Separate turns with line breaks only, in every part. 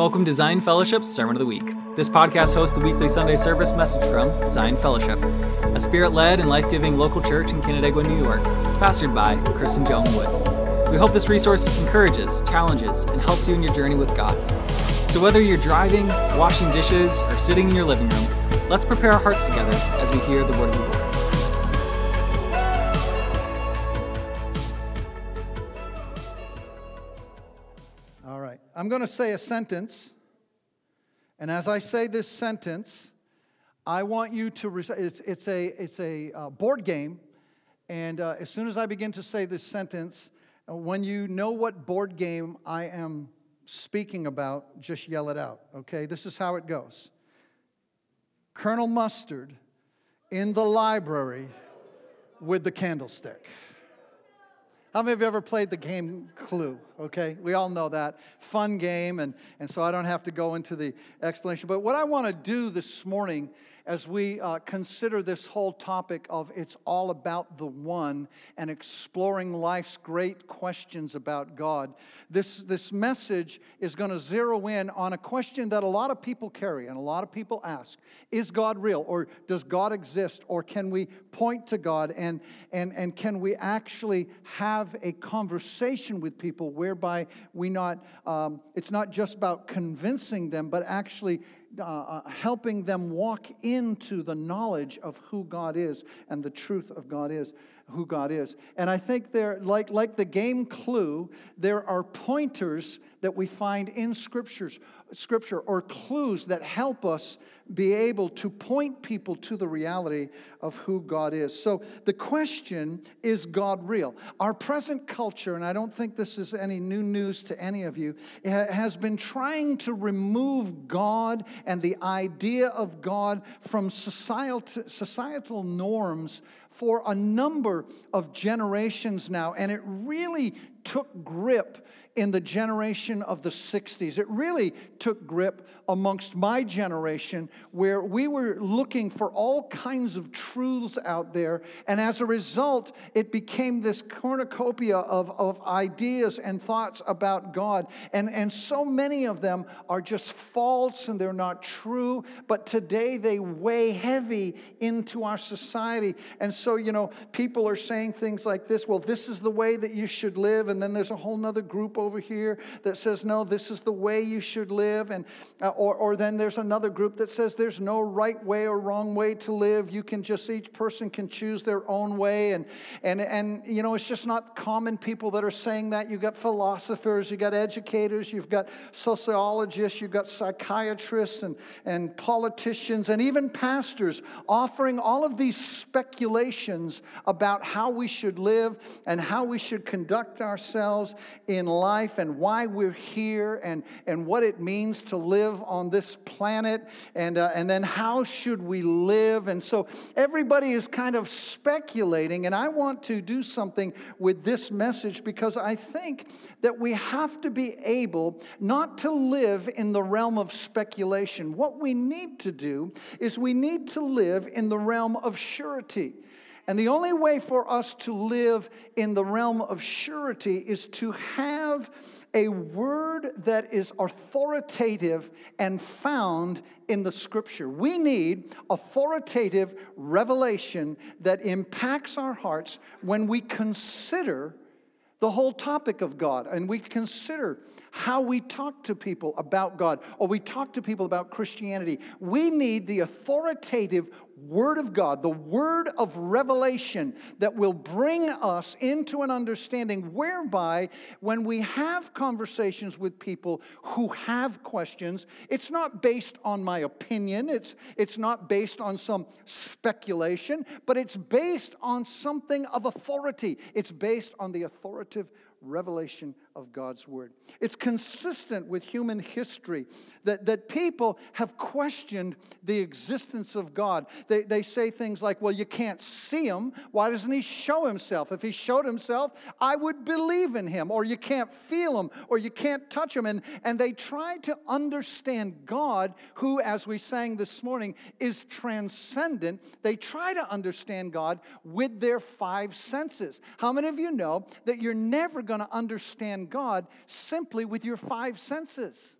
Welcome to Zion Fellowship's Sermon of the Week. This podcast hosts the weekly Sunday service message from Zion Fellowship, a spirit led and life giving local church in Canandaigua, New York, pastored by and Joan Wood. We hope this resource encourages, challenges, and helps you in your journey with God. So whether you're driving, washing dishes, or sitting in your living room, let's prepare our hearts together as we hear the word of the Lord.
Going to say a sentence, and as I say this sentence, I want you to. it's, it's a it's a uh, board game, and uh, as soon as I begin to say this sentence, uh, when you know what board game I am speaking about, just yell it out. Okay, this is how it goes. Colonel Mustard in the library with the candlestick. How many of you ever played the game Clue? Okay, we all know that. Fun game, and, and so I don't have to go into the explanation. But what I want to do this morning as we uh, consider this whole topic of it's all about the one and exploring life's great questions about God. This, this message is going to zero in on a question that a lot of people carry and a lot of people ask Is God real? Or does God exist? Or can we point to God? And, and, and can we actually have a conversation with people whereby we not, um, it's not just about convincing them, but actually uh, uh, helping them walk into the knowledge of who God is and the truth of God is who God is. And I think there, like, like the game clue, there are pointers that we find in scriptures, scripture or clues that help us be able to point people to the reality of who God is. So the question is God real? Our present culture, and I don't think this is any new news to any of you, has been trying to remove God and the idea of God from societal, societal norms for a number of generations now, and it really took grip in the generation of the 60s. It really took grip amongst my generation where we were looking for all kinds of truths out there. And as a result, it became this cornucopia of, of ideas and thoughts about God. And, and so many of them are just false and they're not true. But today they weigh heavy into our society. And so, you know, people are saying things like this well, this is the way that you should live. And then there's a whole other group over here that says, no, this is the way you should live. And, uh, or, or then there's another group that says there's no right way or wrong way to live. You can just, each person can choose their own way. And, and, and you know, it's just not common people that are saying that. You've got philosophers, you've got educators, you've got sociologists, you've got psychiatrists and, and politicians, and even pastors offering all of these speculations about how we should live and how we should conduct ourselves in life and why we're here and, and what it means to live on this planet and, uh, and then how should we live. And so everybody is kind of speculating, and I want to do something with this message because I think that we have to be able not to live in the realm of speculation. What we need to do is we need to live in the realm of surety. And the only way for us to live in the realm of surety is to have a word that is authoritative and found in the scripture. We need authoritative revelation that impacts our hearts when we consider the whole topic of God and we consider how we talk to people about God or we talk to people about Christianity. We need the authoritative Word of God, the word of revelation that will bring us into an understanding whereby when we have conversations with people who have questions, it's not based on my opinion, it's, it's not based on some speculation, but it's based on something of authority. It's based on the authoritative revelation of God's word. It's consistent with human history that, that people have questioned the existence of God. They, they say things like, well, you can't see him. Why doesn't he show himself? If he showed himself, I would believe in him. Or you can't feel him, or you can't touch him. And, and they try to understand God, who, as we sang this morning, is transcendent. They try to understand God with their five senses. How many of you know that you're never going to understand God simply with your five senses.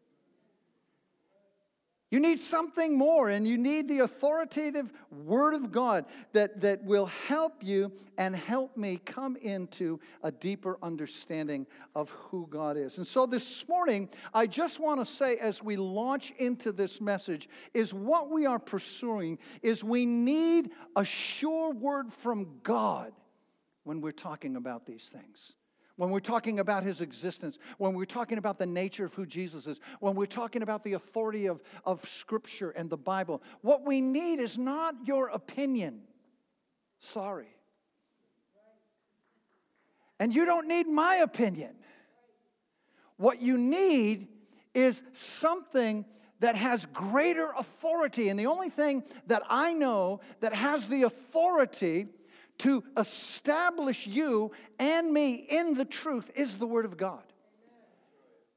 You need something more, and you need the authoritative Word of God that, that will help you and help me come into a deeper understanding of who God is. And so this morning, I just want to say, as we launch into this message, is what we are pursuing is we need a sure word from God when we're talking about these things when we're talking about his existence, when we're talking about the nature of who Jesus is, when we're talking about the authority of, of Scripture and the Bible, what we need is not your opinion. Sorry. And you don't need my opinion. What you need is something that has greater authority. And the only thing that I know that has the authority to establish you and me in the truth is the Word of God.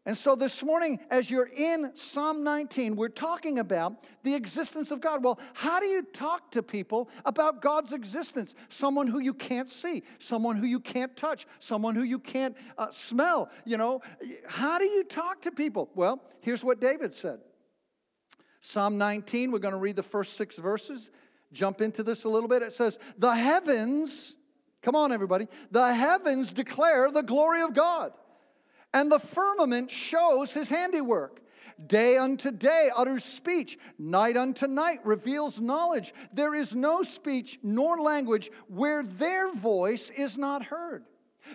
And so this morning, as you're in Psalm 19, we're talking about the existence of God. Well, how do you talk to people about God's existence? Someone who you can't see, someone who you can't touch, someone who you can't uh, smell. You know, how do you talk to people? Well, here's what David said Psalm 19, we're going to read the first six verses jump into this a little bit. It says, The heavens, come on, everybody, the heavens declare the glory of God, and the firmament shows his handiwork. Day unto day utters speech, night unto night reveals knowledge. There is no speech nor language where their voice is not heard.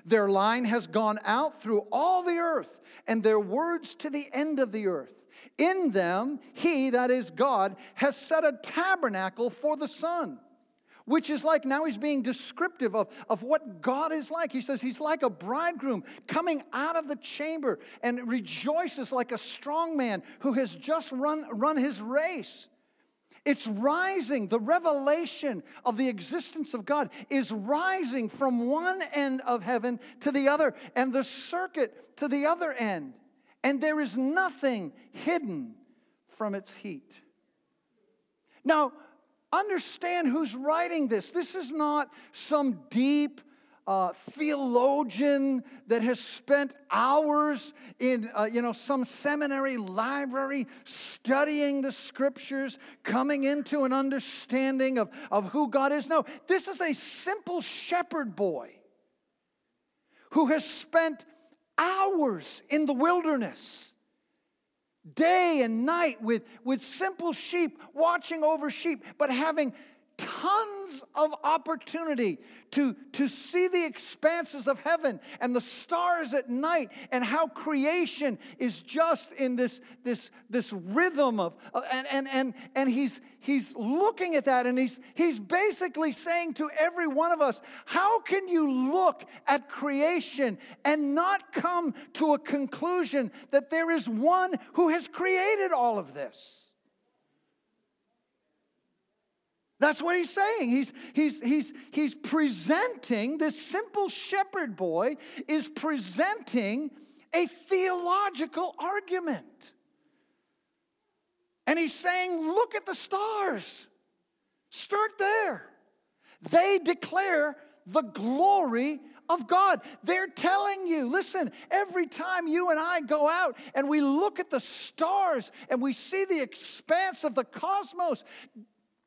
Their line has gone out through all the earth, and their words to the end of the earth. In them, he, that is God, has set a tabernacle for the sun, which is like, now he's being descriptive of, of what God is like. He says he's like a bridegroom coming out of the chamber and rejoices like a strong man who has just run, run his race. It's rising. The revelation of the existence of God is rising from one end of heaven to the other and the circuit to the other end and there is nothing hidden from its heat. Now, understand who's writing this. This is not some deep uh, theologian that has spent hours in uh, you know some seminary library studying the scriptures coming into an understanding of, of who god is no this is a simple shepherd boy who has spent hours in the wilderness, day and night with, with simple sheep, watching over sheep, but having tons of opportunity to, to see the expanses of heaven and the stars at night and how creation is just in this, this, this rhythm of, and, and, and, and he's, he's looking at that and he's, he's basically saying to every one of us, how can you look at creation and not come to a conclusion that there is one who has created all of this? That's what he's saying. He's, he's, he's, he's presenting, this simple shepherd boy is presenting a theological argument. And he's saying, Look at the stars. Start there. They declare the glory of God. They're telling you, listen, every time you and I go out and we look at the stars and we see the expanse of the cosmos,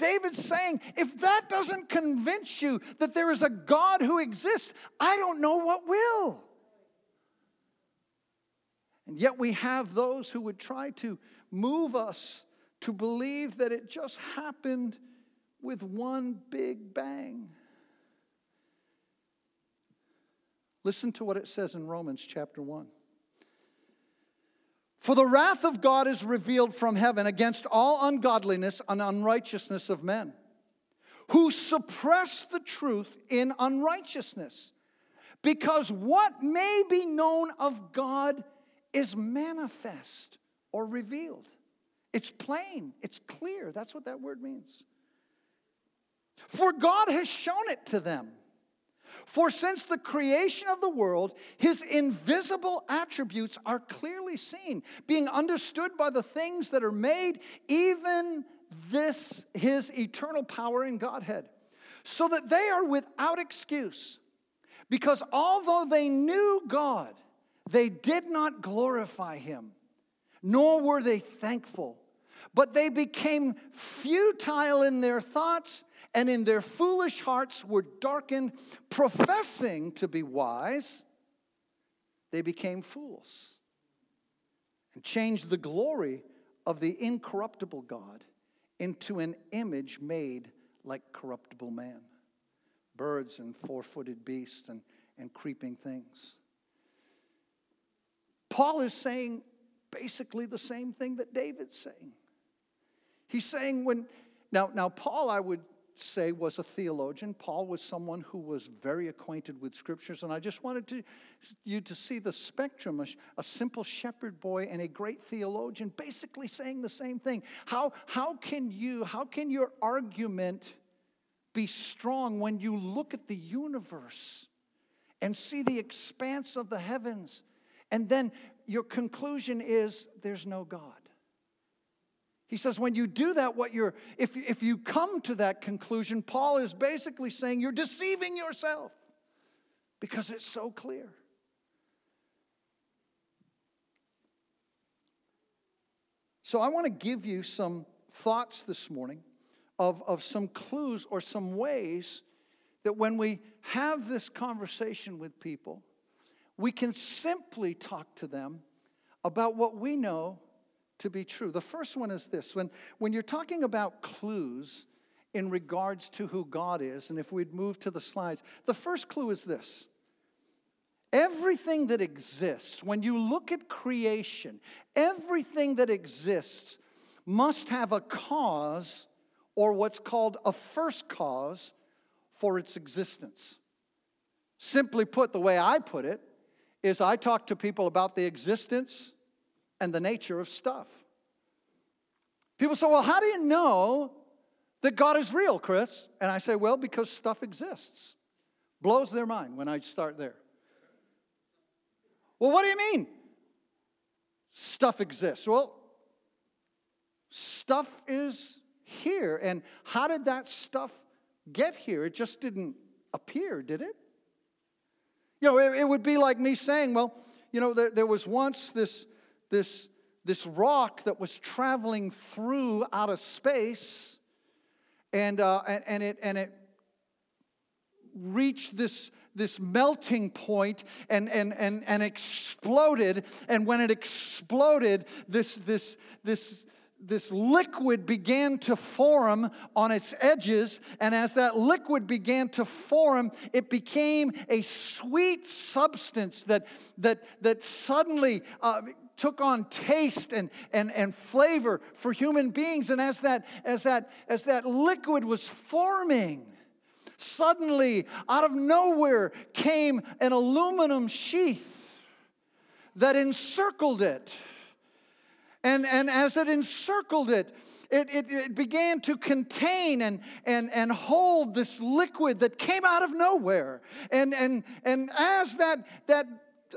David's saying, if that doesn't convince you that there is a God who exists, I don't know what will. And yet we have those who would try to move us to believe that it just happened with one big bang. Listen to what it says in Romans chapter 1. For the wrath of God is revealed from heaven against all ungodliness and unrighteousness of men, who suppress the truth in unrighteousness. Because what may be known of God is manifest or revealed. It's plain, it's clear. That's what that word means. For God has shown it to them. For since the creation of the world, his invisible attributes are clearly seen, being understood by the things that are made, even this, his eternal power in Godhead, so that they are without excuse. Because although they knew God, they did not glorify him, nor were they thankful But they became futile in their thoughts, and in their foolish hearts were darkened, professing to be wise. They became fools and changed the glory of the incorruptible God into an image made like corruptible man, birds and four footed beasts and, and creeping things. Paul is saying basically the same thing that David's saying. He's saying when, now, now Paul, I would say, was a theologian. Paul was someone who was very acquainted with scriptures, and I just wanted to, you to see the spectrum a, a simple shepherd boy and a great theologian basically saying the same thing. How, how can you, how can your argument be strong when you look at the universe and see the expanse of the heavens, and then your conclusion is there's no God? He says, when you do that, what you're, if, if you come to that conclusion, Paul is basically saying you're deceiving yourself because it's so clear. So I want to give you some thoughts this morning of, of some clues or some ways that when we have this conversation with people, we can simply talk to them about what we know to be true. The first one is this when, when you're talking about clues in regards to who God is, and if we'd move to the slides, the first clue is this. Everything that exists, when you look at creation, everything that exists must have a cause or what's called a first cause for its existence. Simply put, the way I put it is I talk to people about the existence and the nature of stuff. People say, Well, how do you know that God is real, Chris? And I say, Well, because stuff exists. Blows their mind when I start there. Well, what do you mean? Stuff exists. Well, stuff is here. And how did that stuff get here? It just didn't appear, did it? You know, it, it would be like me saying, well, you know, there, there was once this this, this rock that was traveling through outer space, and, uh, and, and, it, and it reached this, this melting point and, and, and, and exploded. And when it exploded, this, this, this, this liquid began to form on its edges, and as that liquid began to form, it became a sweet substance that, that, that suddenly uh, took on taste and, and, and flavor for human beings. And as that, as, that, as that liquid was forming, suddenly out of nowhere came an aluminum sheath that encircled it. And, and as it encircled it, it, it, it, began to contain and, and, and hold this liquid that came out of nowhere. And, and, and as that, that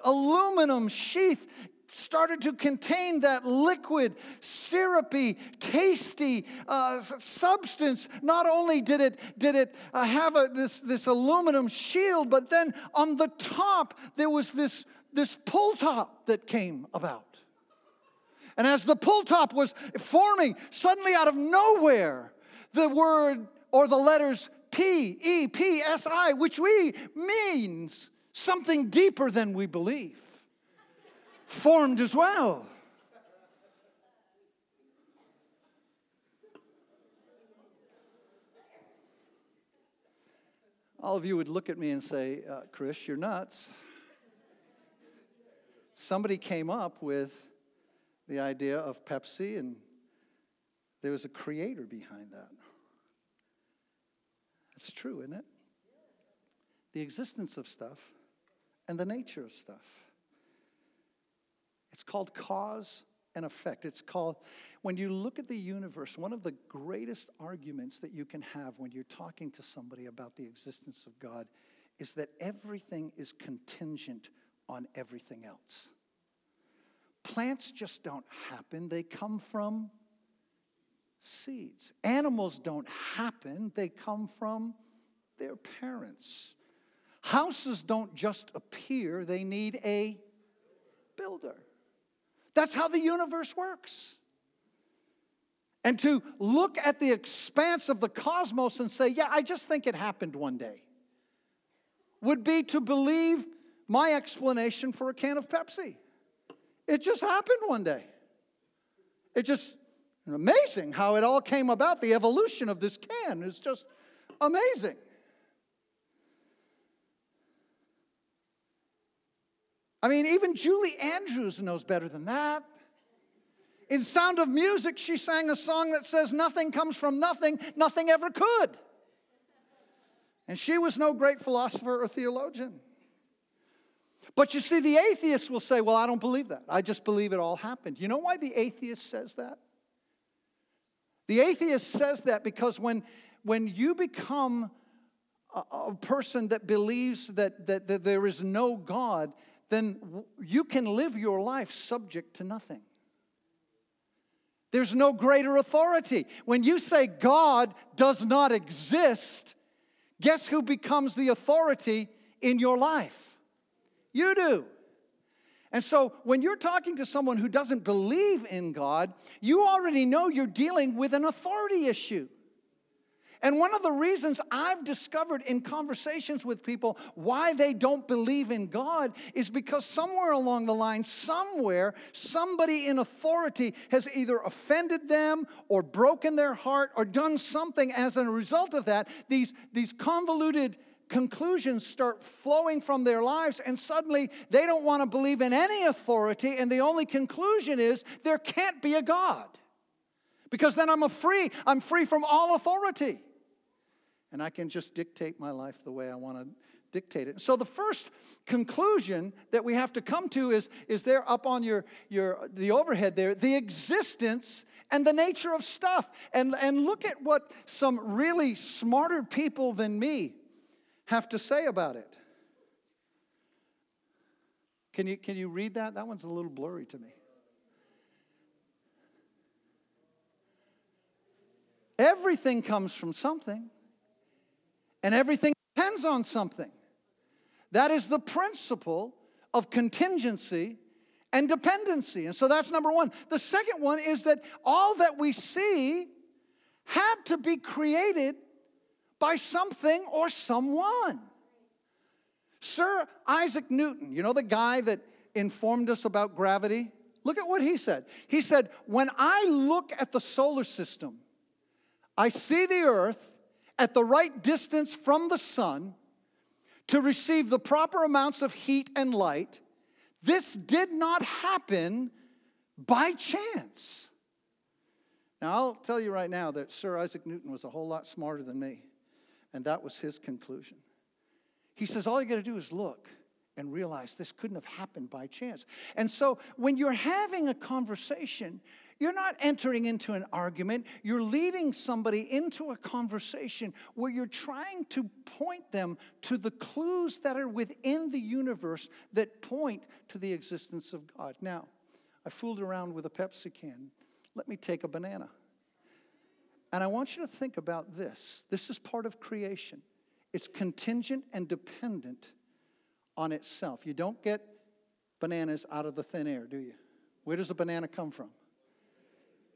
aluminum sheath started to contain that liquid, syrupy, tasty uh, substance. Not only did it, did it uh, have a, this, this aluminum shield, but then on the top there was this, this pull top that came about. And as the pull top was forming, suddenly out of nowhere, the word or the letters P, E, P, S, I, which we means something deeper than we believe formed as well. All of you would look at me and say, uh, Chris, you're nuts. Somebody came up with the idea of Pepsi, and there was a creator behind that. That's true, isn't it? The existence of stuff and the nature of stuff. It's called cause and effect. It's called, when you look at the universe, one of the greatest arguments that you can have when you're talking to somebody about the existence of God is that everything is contingent on everything else. Plants just don't happen, they come from seeds. Animals don't happen, they come from their parents. Houses don't just appear, they need a builder. That's how the universe works. and to look at the expanse of the cosmos and say, yeah, I just think it happened one day, would be to believe my explanation for a can of Pepsi. It just happened one day. It just amazing how it all came about. The evolution of this can is just amazing. I mean, even Julie Andrews knows better than that. In Sound of Music, she sang a song that says, Nothing comes from nothing, nothing ever could. And she was no great philosopher or theologian. But you see, the atheist will say, Well, I don't believe that. I just believe it all happened. You know why the atheist says that? The atheist says that because when, when you become a, a person that believes that, that, that there is no God, then you can live your life subject to nothing. There's no greater authority. When you say God does not exist, guess who becomes the authority in your life? You do. And so, when you're talking to someone who doesn't believe in God, you already know you're dealing with an authority issue. And one of the reasons I've discovered in conversations with people why they don't believe in God is because somewhere along the line, somewhere, somebody in authority has either offended them or broken their heart or done something as a result of that. These, these convoluted conclusions start flowing from their lives, and suddenly they don't want to believe in any authority, and the only conclusion is there can't be a God. Because then I'm a free, I'm free from all authority and I can just dictate my life the way I want to dictate it. So the first conclusion that we have to come to is, is there up on your, your the overhead there, the existence and the nature of stuff. And, and look at what some really smarter people than me have to say about it. Can you, can you read that? That one's a little blurry to me. Everything comes from something and everything depends on something. That is the principle of contingency and dependency. And so that's number one. The second one is that all that we see had to be created by something or someone. Sir Isaac Newton, you know the guy that informed us about gravity? Look at what he said. He said, When I look at the solar system, I see the earth at the right distance from the sun to receive the proper amounts of heat and light. This did not happen by chance. Now, I'll tell you right now that Sir Isaac Newton was a whole lot smarter than me, and that was his conclusion. He says, All you got to do is look and realize this couldn't have happened by chance. And so, when you're having a conversation, you're not entering into an argument. You're leading somebody into a conversation where you're trying to point them to the clues that are within the universe that point to the existence of God. Now, I fooled around with a Pepsi can. Let me take a banana. And I want you to think about this. This is part of creation. It's contingent and dependent on itself. You don't get bananas out of the thin air, do you? Where does a banana come from?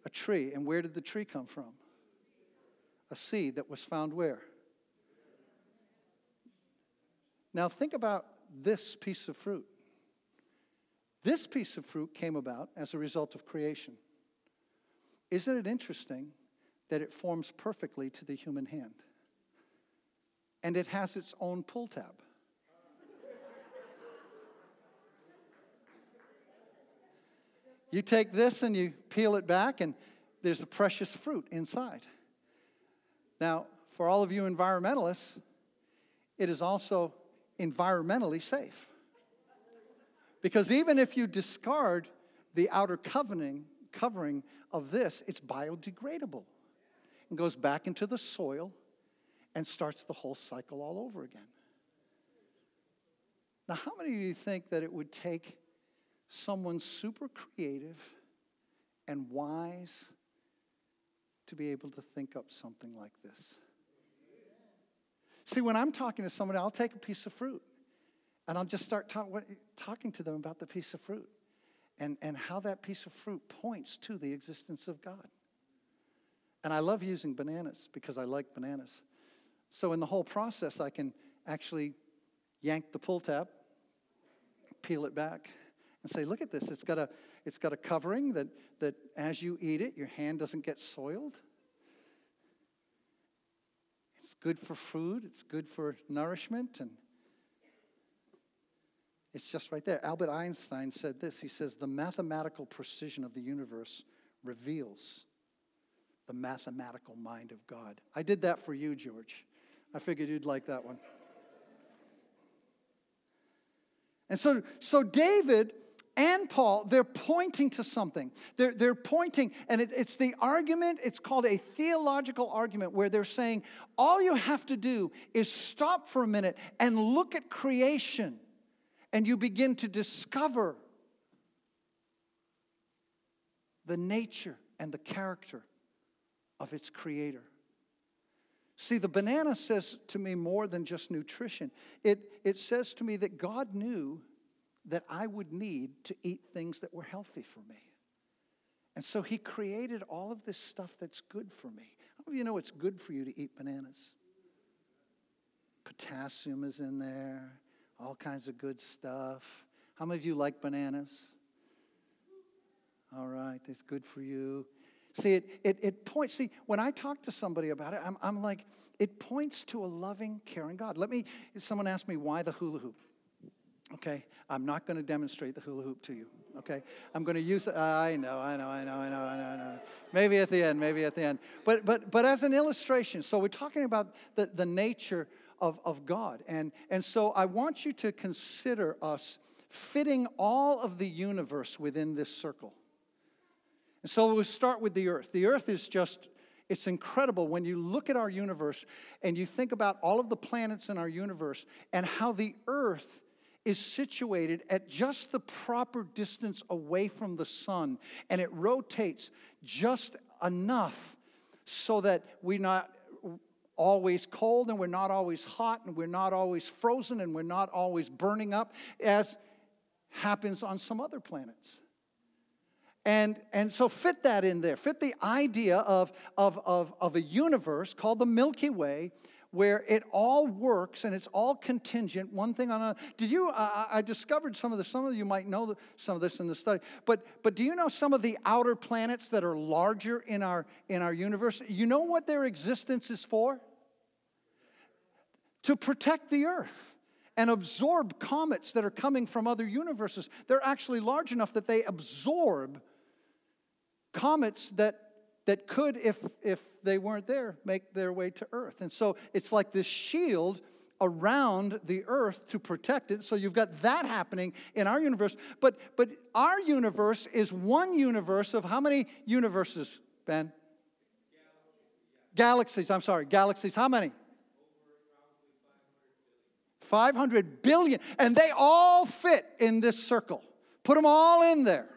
A tree. And where did the tree come from? A seed that was found where? Now, think about this piece of fruit. This piece of fruit came about as a result of creation. Isn't it interesting that it forms perfectly to the human hand? And it has its own pull tab. You take this and you peel it back, and there's a precious fruit inside. Now, for all of you environmentalists, it is also environmentally safe. Because even if you discard the outer covering, covering of this, it's biodegradable and goes back into the soil and starts the whole cycle all over again. Now, how many of you think that it would take someone super creative and wise to be able to think up something like this. See, when I'm talking to somebody, I'll take a piece of fruit and I'll just start talk, what, talking to them about the piece of fruit and, and how that piece of fruit points to the existence of God. And I love using bananas because I like bananas. So in the whole process, I can actually yank the pull tab, peel it back, and say, look at this. It's got a, it's got a covering that, that as you eat it, your hand doesn't get soiled. It's good for food, it's good for nourishment, and it's just right there. Albert Einstein said this He says, The mathematical precision of the universe reveals the mathematical mind of God. I did that for you, George. I figured you'd like that one. And so, so David and Paul, they're pointing to something. They're, they're pointing, and it, it's the argument, it's called a theological argument, where they're saying all you have to do is stop for a minute and look at creation, and you begin to discover the nature and the character of its creator. See, the banana says to me more than just nutrition. It, it says to me that God knew that I would need to eat things that were healthy for me. And so He created all of this stuff that's good for me. How many of you know it's good for you to eat bananas? Potassium is in there, all kinds of good stuff. How many of you like bananas? All right, that's good for you. See, it, it, it points, see, when I talk to somebody about it, I'm, I'm like, it points to a loving, caring God. Let me, someone asked me why the hula hoop. Okay, I'm not going to demonstrate the hula hoop to you. Okay, I'm going to use. I know, I know, I know, I know, I know, I know. Maybe at the end, maybe at the end. But but but as an illustration, so we're talking about the, the nature of, of God, and and so I want you to consider us fitting all of the universe within this circle. And so we'll start with the earth. The earth is just, it's incredible when you look at our universe and you think about all of the planets in our universe and how the earth is situated at just the proper distance away from the sun and it rotates just enough so that we're not always cold and we're not always hot and we're not always frozen and we're not always burning up as happens on some other planets. And, and so fit that in there. Fit the idea of, of, of, of a universe called the Milky Way where it all works and it's all contingent, one thing on another. Did you, I discovered some of this, some of you might know some of this in the study, but, but do you know some of the outer planets that are larger in our, in our universe? You know what their existence is for? To protect the earth and absorb comets that are coming from other universes. They're actually large enough that they absorb comets that that could, if, if they weren't there, make their way to earth. And so it's like this shield around the earth to protect it. So you've got that happening in our universe. But, but our universe is one universe of how many universes, Ben? Galaxies, I'm sorry, galaxies. How many? 500 billion. And they all fit in this circle. Put them all in there.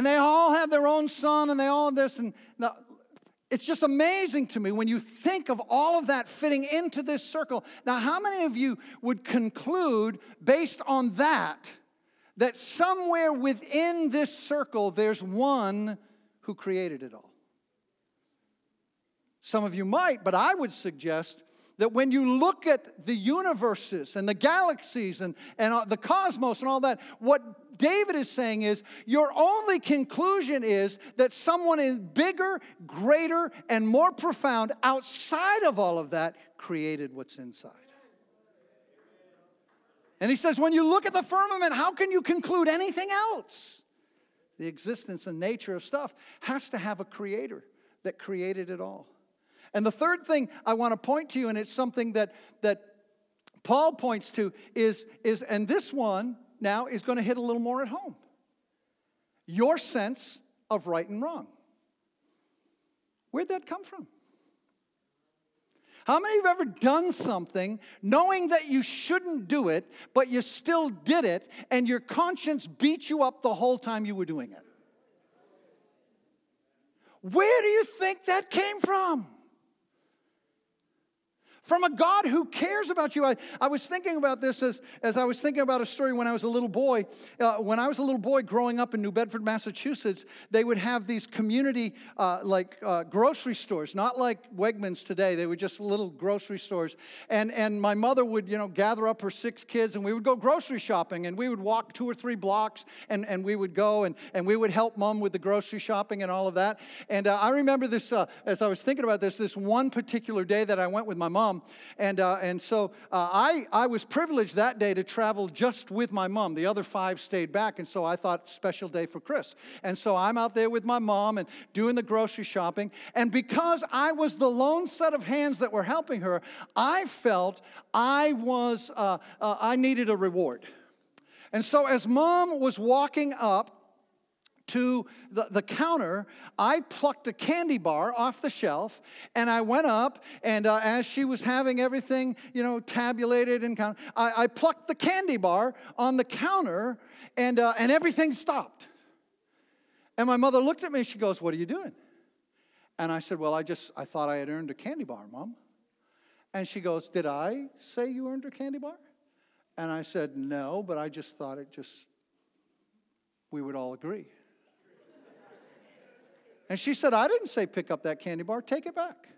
And they all have their own sun and they all this. And now, it's just amazing to me when you think of all of that fitting into this circle. Now, how many of you would conclude, based on that, that somewhere within this circle there's one who created it all? Some of you might, but I would suggest that when you look at the universes and the galaxies and, and uh, the cosmos and all that, what David is saying is your only conclusion is that someone is bigger, greater, and more profound outside of all of that created what's inside. And he says, when you look at the firmament, how can you conclude anything else? The existence and nature of stuff has to have a creator that created it all. And the third thing I want to point to you, and it's something that, that Paul points to, is, is, and this one now is going to hit a little more at home your sense of right and wrong. Where'd that come from? How many of you have ever done something knowing that you shouldn't do it, but you still did it, and your conscience beat you up the whole time you were doing it? Where do you think that came from? From a God who cares about you. I, I was thinking about this as, as I was thinking about a story when I was a little boy. Uh, when I was a little boy growing up in New Bedford, Massachusetts, they would have these community uh, like uh, grocery stores, not like Wegmans today. They were just little grocery stores. And, and my mother would, you know, gather up her six kids and we would go grocery shopping and we would walk two or three blocks and, and we would go and, and we would help mom with the grocery shopping and all of that. And uh, I remember this, uh, as I was thinking about this, this one particular day that I went with my mom. And, uh, and so uh, I, I was privileged that day to travel just with my mom. The other five stayed back. And so I thought, special day for Chris. And so I'm out there with my mom and doing the grocery shopping. And because I was the lone set of hands that were helping her, I felt I was, uh, uh, I needed a reward. And so as mom was walking up, to the, the counter, I plucked a candy bar off the shelf and I went up and uh, as she was having everything, you know, tabulated and count, I, I plucked the candy bar on the counter and, uh, and everything stopped. And my mother looked at me and she goes, What are you doing? And I said, Well, I just, I thought I had earned a candy bar, Mom. And she goes, Did I say you earned a candy bar? And I said, No, but I just thought it just, we would all agree. And she said, I didn't say pick up that candy bar, take it back.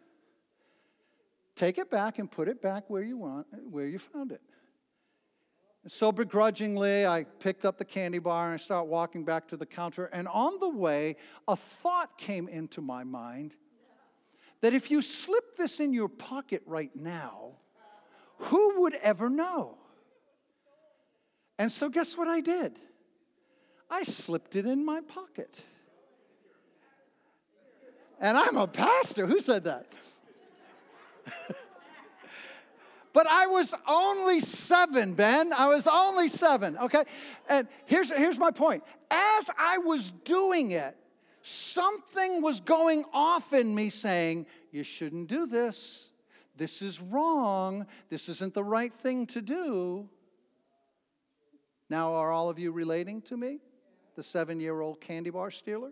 Take it back and put it back where you want, where you found it. And so begrudgingly, I picked up the candy bar and I started walking back to the counter. And on the way, a thought came into my mind that if you slip this in your pocket right now, who would ever know? And so, guess what I did? I slipped it in my pocket. And I'm a pastor. Who said that? but I was only seven, Ben. I was only seven, okay? And here's, here's my point. As I was doing it, something was going off in me saying, You shouldn't do this. This is wrong. This isn't the right thing to do. Now, are all of you relating to me? The seven year old candy bar stealer?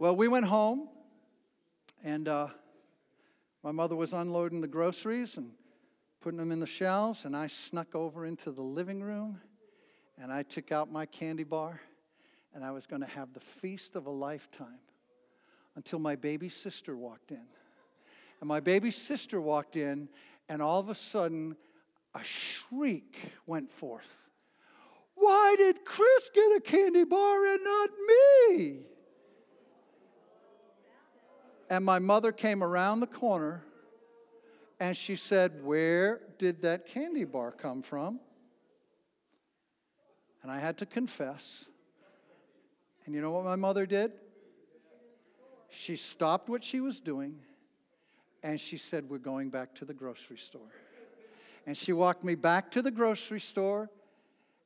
Well, we went home, and uh, my mother was unloading the groceries and putting them in the shelves, and I snuck over into the living room, and I took out my candy bar, and I was going to have the feast of a lifetime until my baby sister walked in. And my baby sister walked in, and all of a sudden, a shriek went forth. Why did Chris get a candy bar and not me? And my mother came around the corner and she said, Where did that candy bar come from? And I had to confess. And you know what my mother did? She stopped what she was doing and she said, We're going back to the grocery store. And she walked me back to the grocery store.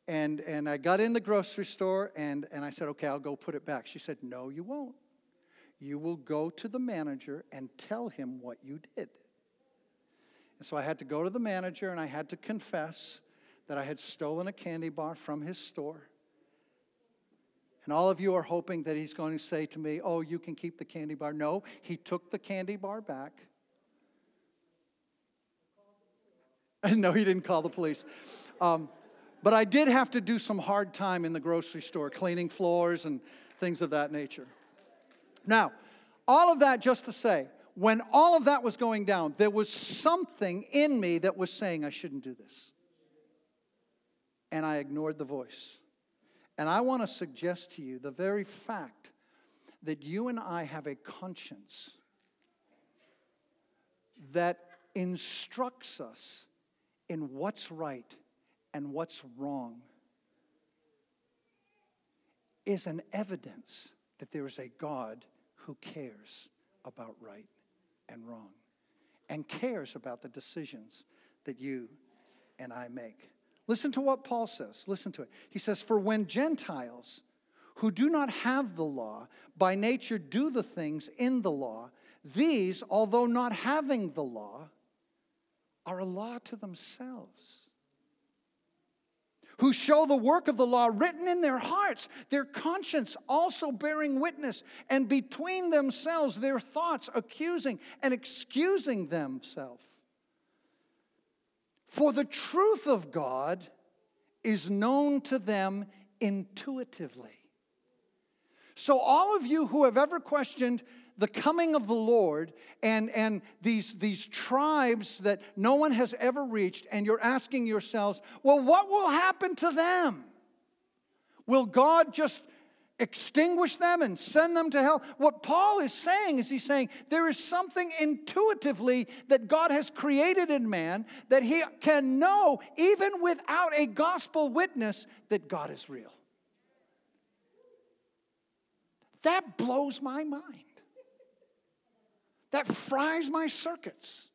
And, and I got in the grocery store and, and I said, Okay, I'll go put it back. She said, No, you won't you will go to the manager and tell him what you did. And so I had to go to the manager and I had to confess that I had stolen a candy bar from his store. And all of you are hoping that he's going to say to me, Oh, you can keep the candy bar. No, he took the candy bar back. no, he didn't call the police. Um, but I did have to do some hard time in the grocery store, cleaning floors and things of that nature. Now, all of that just to say, when all of that was going down, there was something in me that was saying I shouldn't do this. And I ignored the voice. And I want to suggest to you the very fact that you and I have a conscience that instructs us in what's right and what's wrong is an evidence that there is a God who cares about right and wrong and cares about the decisions that you and I make. Listen to what Paul says. Listen to it. He says, For when Gentiles who do not have the law by nature do the things in the law, these, although not having the law, are a law to themselves who show the work of the law written in their hearts, their conscience also bearing witness, and between themselves their thoughts accusing and excusing themselves. For the truth of God is known to them intuitively. So, all of you who have ever questioned the coming of the Lord and, and these, these tribes that no one has ever reached, and you're asking yourselves, well, what will happen to them? Will God just extinguish them and send them to hell? What Paul is saying is he's saying there is something intuitively that God has created in man that he can know, even without a gospel witness, that God is real. That blows my mind. That fries my circuits.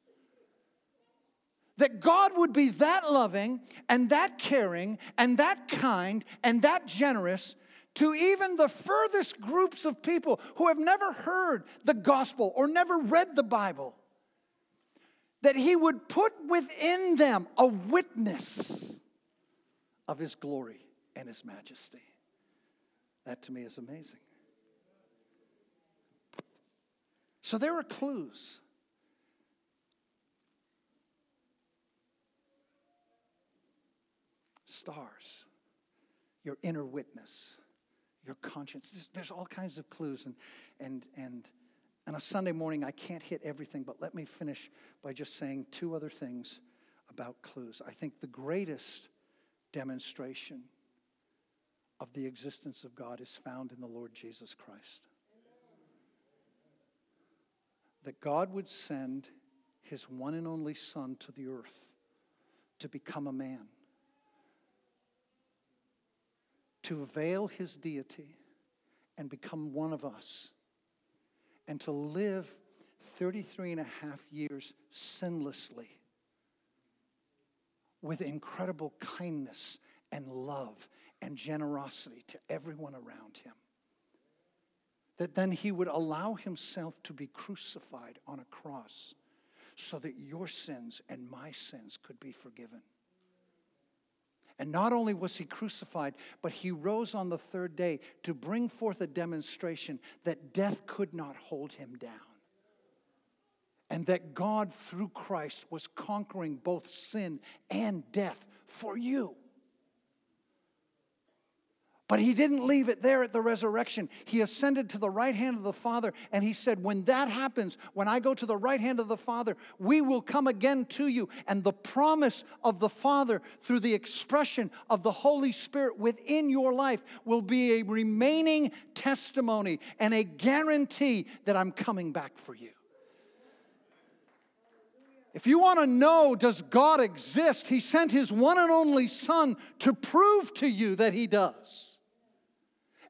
That God would be that loving and that caring and that kind and that generous to even the furthest groups of people who have never heard the gospel or never read the Bible. That He would put within them a witness of His glory and His majesty. That to me is amazing. So there are clues. Stars, your inner witness, your conscience. There's, all kinds of clues. And, and, and on a Sunday morning, I can't hit everything, but let me finish by just saying two other things about clues. I think the greatest demonstration of the existence of God is found in the Lord Jesus Christ that God would send his one and only Son to the earth to become a man, to veil his deity and become one of us, and to live 33 and a half years sinlessly with incredible kindness and love and generosity to everyone around him that then he would allow himself to be crucified on a cross so that your sins and my sins could be forgiven. And not only was he crucified, but he rose on the third day to bring forth a demonstration that death could not hold him down. And that God, through Christ, was conquering both sin and death for you. But he didn't leave it there at the resurrection. He ascended to the right hand of the Father, and he said, When that happens, when I go to the right hand of the Father, we will come again to you. And the promise of the Father through the expression of the Holy Spirit within your life will be a remaining testimony and a guarantee that I'm coming back for you. If you want to know, does God exist? He sent his one and only Son to prove to you that he does.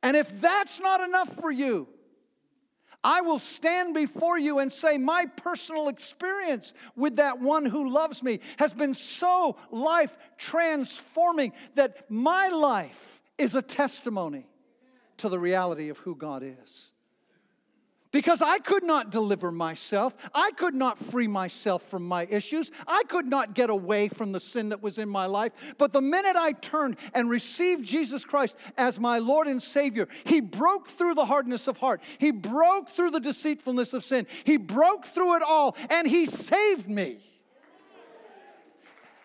And if that's not enough for you, I will stand before you and say, My personal experience with that one who loves me has been so life transforming that my life is a testimony to the reality of who God is. Because I could not deliver myself. I could not free myself from my issues. I could not get away from the sin that was in my life. But the minute I turned and received Jesus Christ as my Lord and Savior, He broke through the hardness of heart. He broke through the deceitfulness of sin. He broke through it all and He saved me.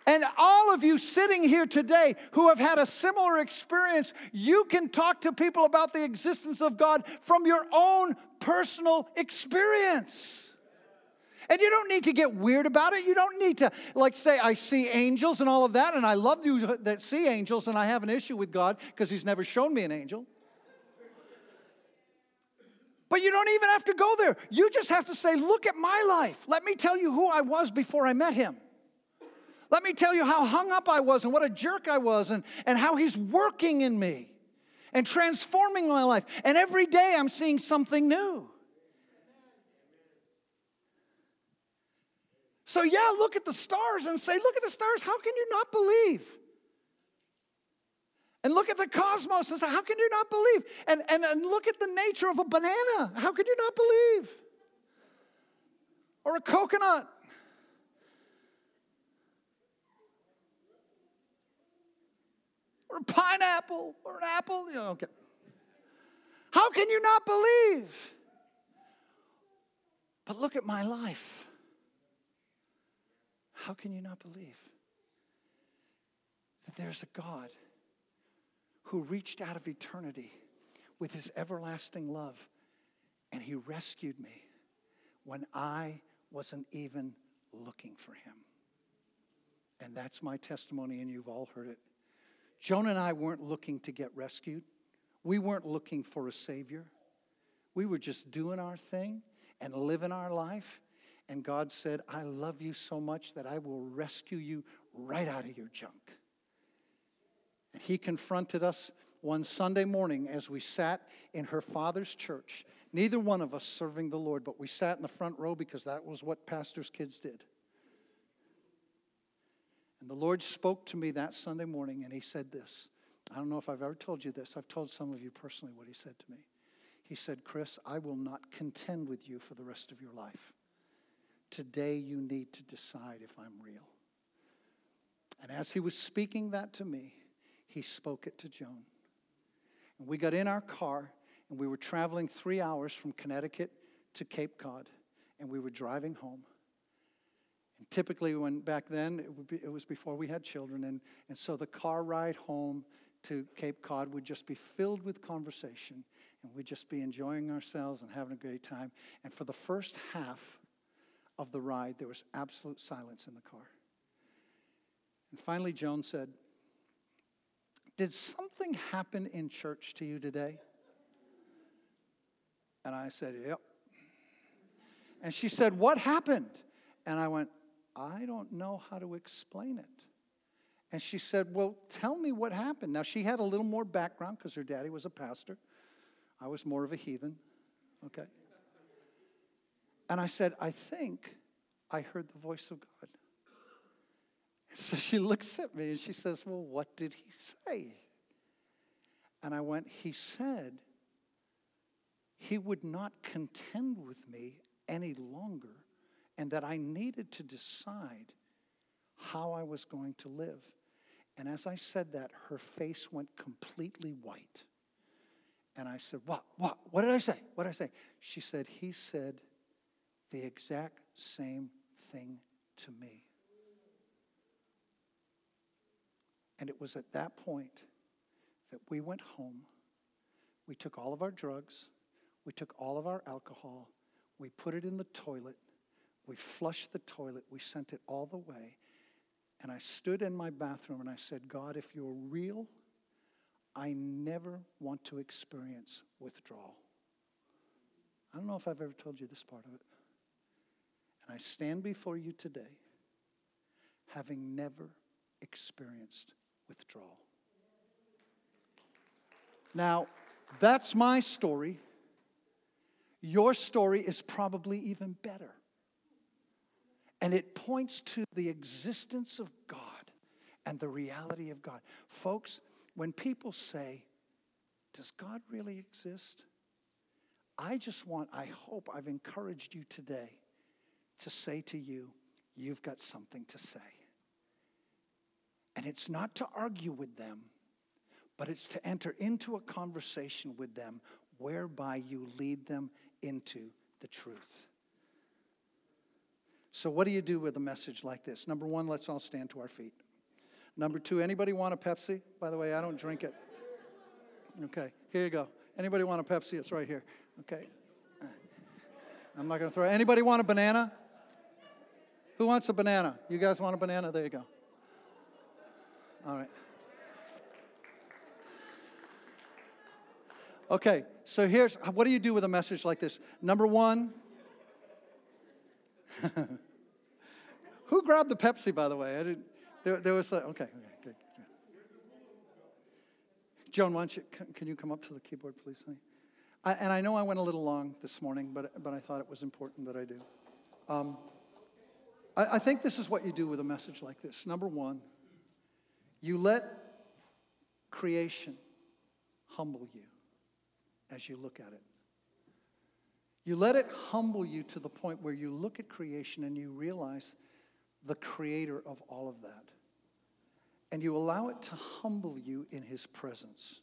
And all of you sitting here today who have had a similar experience, you can talk to people about the existence of God from your own personal experience. And you don't need to get weird about it. You don't need to, like, say, I see angels and all of that. And I love you that see angels, and I have an issue with God because He's never shown me an angel. But you don't even have to go there. You just have to say, Look at my life. Let me tell you who I was before I met Him. Let me tell you how hung up I was and what a jerk I was and, and how He's working in me and transforming my life. And every day I'm seeing something new. So, yeah, look at the stars and say, Look at the stars. How can you not believe? And look at the cosmos and say, How can you not believe? And, and, and look at the nature of a banana. How could you not believe? Or a coconut. Or a pineapple or an apple. You know, okay. How can you not believe? But look at my life. How can you not believe? that there's a God who reached out of eternity with his everlasting love and he rescued me when I wasn't even looking for him. And that's my testimony, and you've all heard it. Joan and I weren't looking to get rescued, we weren't looking for a Savior. We were just doing our thing and living our life. And God said, I love you so much that I will rescue you right out of your junk. And He confronted us one Sunday morning as we sat in her father's church. Neither one of us serving the Lord, but we sat in the front row because that was what pastors' kids did. And the Lord spoke to me that Sunday morning and He said this. I don't know if I've ever told you this. I've told some of you personally what He said to me. He said, Chris, I will not contend with you for the rest of your life. Today you need to decide if I'm real. And as He was speaking that to me, He spoke it to Joan. And we got in our car and we were traveling three hours from Connecticut to Cape Cod and we were driving home. And typically, when back then, it, be, it, was before we had children, and, and so the car ride home to Cape Cod would just be filled with conversation, and we'd just be enjoying ourselves and having a great time. And for the first half of the ride, there was absolute silence in the car. And finally, Joan said, Did something happen in church to you today? And I said, Yep. And she said, What happened? And I went, I don't know how to explain it. And she said, Well, tell me what happened. Now, she had a little more background because her daddy was a pastor. I was more of a heathen, okay? And I said, I think I heard the voice of God. So she looks at me and she says, Well, what did he say? And I went, He said he would not contend with me any longer and that I needed to decide how I was going to live. And as I said that, her face went completely white. And I said, What? What? What did I say? What did I say? She said, He said the exact same thing to me. And it was at that point that we went home. We took all of our drugs, we took all of our alcohol, we put it in the toilet, we flushed the toilet, we sent it all the way. And I stood in my bathroom and I said, God, if you're real, I never want to experience withdrawal. I don't know if I've ever told you this part of it. And I stand before you today having never experienced withdrawal. Now, that's my story. Your story is probably even better. And it points to the existence of God and the reality of God. Folks, when people say, Does God really exist? I just want, I hope I've encouraged you today to say to you, You've got something to say. And it's not to argue with them, but it's to enter into a conversation with them whereby you lead them into the truth. So, what do you do with a message like this? Number one, let's all stand to our feet. Number two, anybody want a Pepsi? By the way, I don't drink it. Okay, here you go. Anybody want a Pepsi? It's right here. Okay. I'm not going to throw it. Anybody want a banana? Who wants a banana? You guys want a banana? There you go. All right. Okay, so here's what do you do with a message like this? Number one, Who grabbed the Pepsi, by the way? I didn't. There, there was a, okay, okay, good, good. Joan, why don't you, can you come up to the keyboard, please, honey? I, and I know I went a little long this morning, but, but I thought it was important that I do. Um, I, I think this is what you do with a message like this. Number one, you let creation humble you as you look at it. You let it humble you to the point where you look at creation and you realize the creator of all of that. And you allow it to humble you in his presence.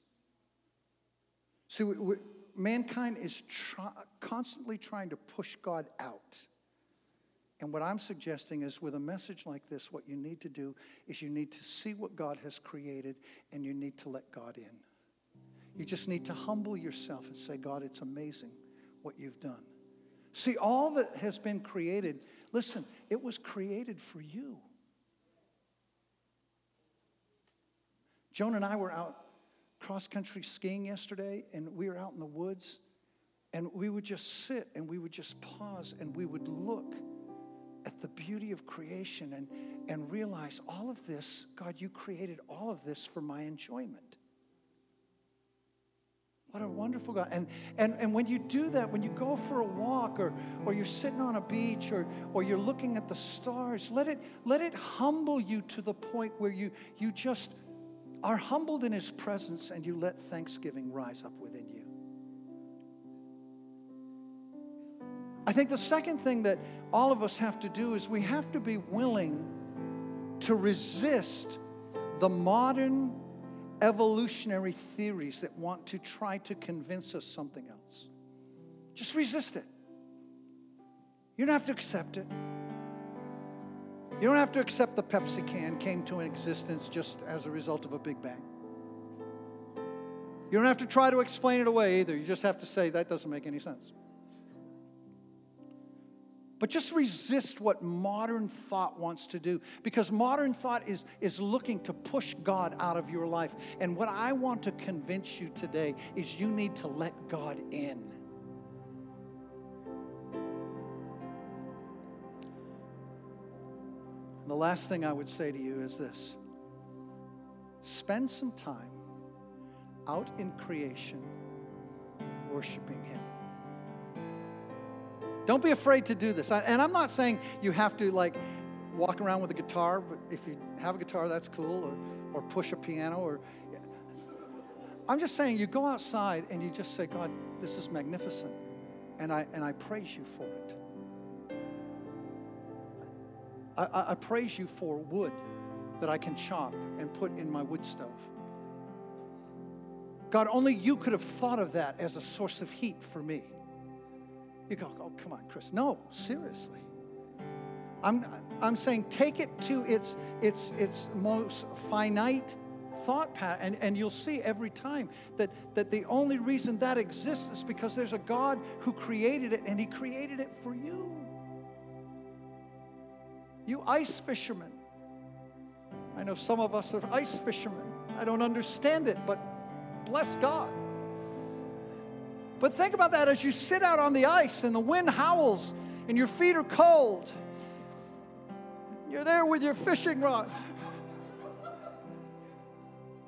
See, we, we, mankind is try, constantly trying to push God out And what I'm suggesting is with a message like this, what you need to do is you need to see what God has created and you need to let God in. You just need to humble yourself and say, God, it's amazing what you've done. See, all that has been created, listen, it was created for you. Joan and I were out cross country skiing yesterday, and we were out in the woods, and we would just sit and we would just pause and we would look at the beauty of creation and, and realize all of this, God, you created all of this for my enjoyment. What a wonderful God. And, and, and when you do that, when you go for a walk or, or you're sitting on a beach or, or you're looking at the stars, let it, let it humble you to the point where you, you just are humbled in His presence and you let thanksgiving rise up within you. I think the second thing that all of us have to do is we have to be willing to resist the modern evolutionary theories that want to try to convince us something else. Just resist it. You don't have to accept it. You don't have to accept the Pepsi can came to an existence just as a result of a Big Bang. You don't have to try to explain it away either. You just have to say that doesn't make any sense. But just resist what modern thought wants to do because modern thought is, is looking to push God out of your life. And what I want to convince you today is you need to let God in. And the last thing I would say to you is this spend some time out in creation worshiping Him. Don't be afraid to do this. And I'm not saying you have to like walk around with a guitar, but if you have a guitar, that's cool, or, or push a piano, or I'm just saying you go outside and you just say, God, this is magnificent. And I, and I praise you for it. I, I, I praise you for wood that I can chop and put in my wood stove. God, only you could have thought of that as a source of heat for me. You go, oh, come on, Chris. No, seriously. I'm, I'm saying take it to its, its, its most finite thought pattern. And, and you'll see every time that, that the only reason that exists is because there's a God who created it and He created it for you. You ice fishermen. I know some of us are ice fishermen. I don't understand it, but bless God. But think about that as you sit out on the ice and the wind howls and your feet are cold. You're there with your fishing rod.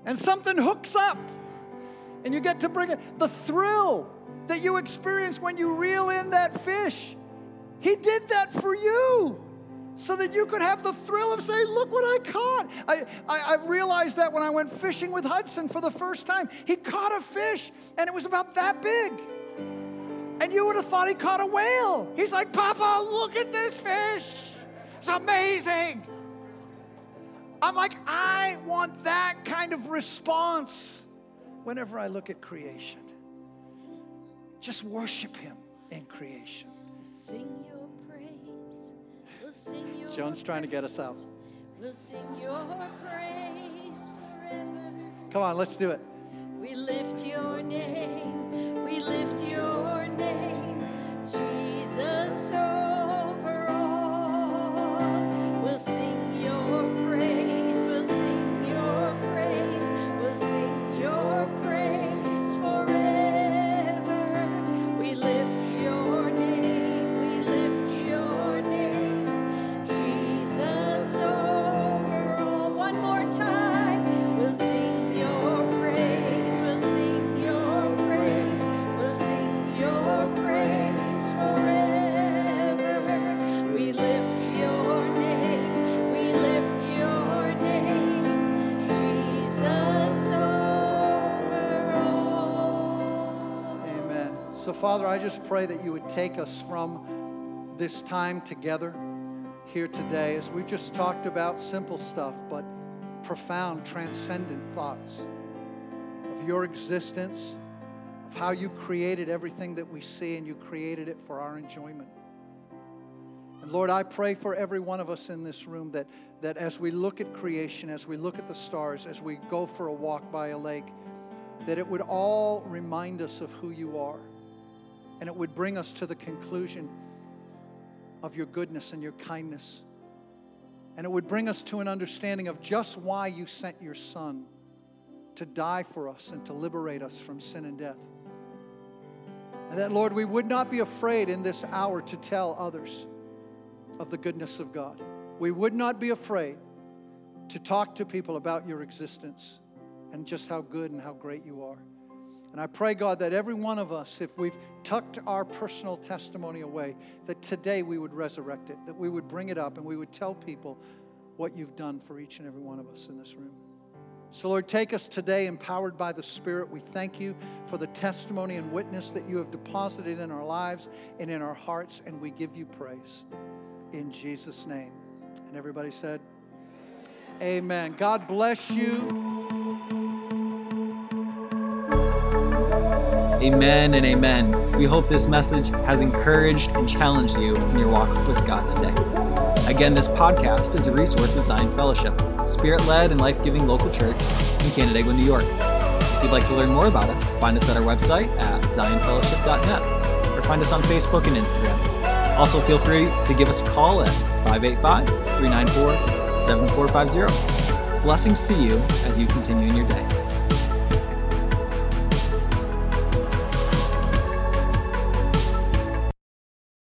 And something hooks up and you get to bring it. The thrill that you experience when you reel in that fish, He did that for you so that you could have the thrill of saying, Look what I caught. I, I, I, realized that when I went fishing with Hudson for the first time. He caught a fish, and it was about that big. And you would have thought he caught a whale. He's like, Papa, look at this fish. It's amazing. I'm like, I want that kind of response whenever I look at creation. Just worship him in creation.
Sing your
Joan's trying to get us out.
We'll sing your praise forever.
Come on, let's do it.
We lift your name. We lift your name. Jesus. Oh.
Father, I just pray that you would take us from this time together here today as we've just talked about simple stuff, but profound, transcendent thoughts of your existence, of how you created everything that we see and you created it for our enjoyment. And Lord, I pray for every one of us in this room that, that as we look at creation, as we look at the stars, as we go for a walk by a lake, that it would all remind us of who you are. And it would bring us to the conclusion of your goodness and your kindness. And it would bring us to an understanding of just why you sent your Son to die for us and to liberate us from sin and death. And that, Lord, we would not be afraid in this hour to tell others of the goodness of God. We would not be afraid to talk to people about your existence and just how good and how great you are. And I pray, God, that every one of us, if we've tucked our personal testimony away, that today we would resurrect it, that we would bring it up, and we would tell people what you've done for each and every one of us in this room. So, Lord, take us today empowered by the Spirit. We thank you for the testimony and witness that you have deposited in our lives and in our hearts, and we give you praise. In Jesus' name. And everybody said, Amen. God bless you.
Amen and amen. We hope this message has encouraged and challenged you in your walk with God today. Again, this podcast is a resource of Zion Fellowship, spirit led and life giving local church in Canandaigua, New York. If you'd like to learn more about us, find us at our website at zionfellowship.net or find us on Facebook and Instagram. Also, feel free to give us a call at 585 394 7450. Blessings to you as you continue in your day.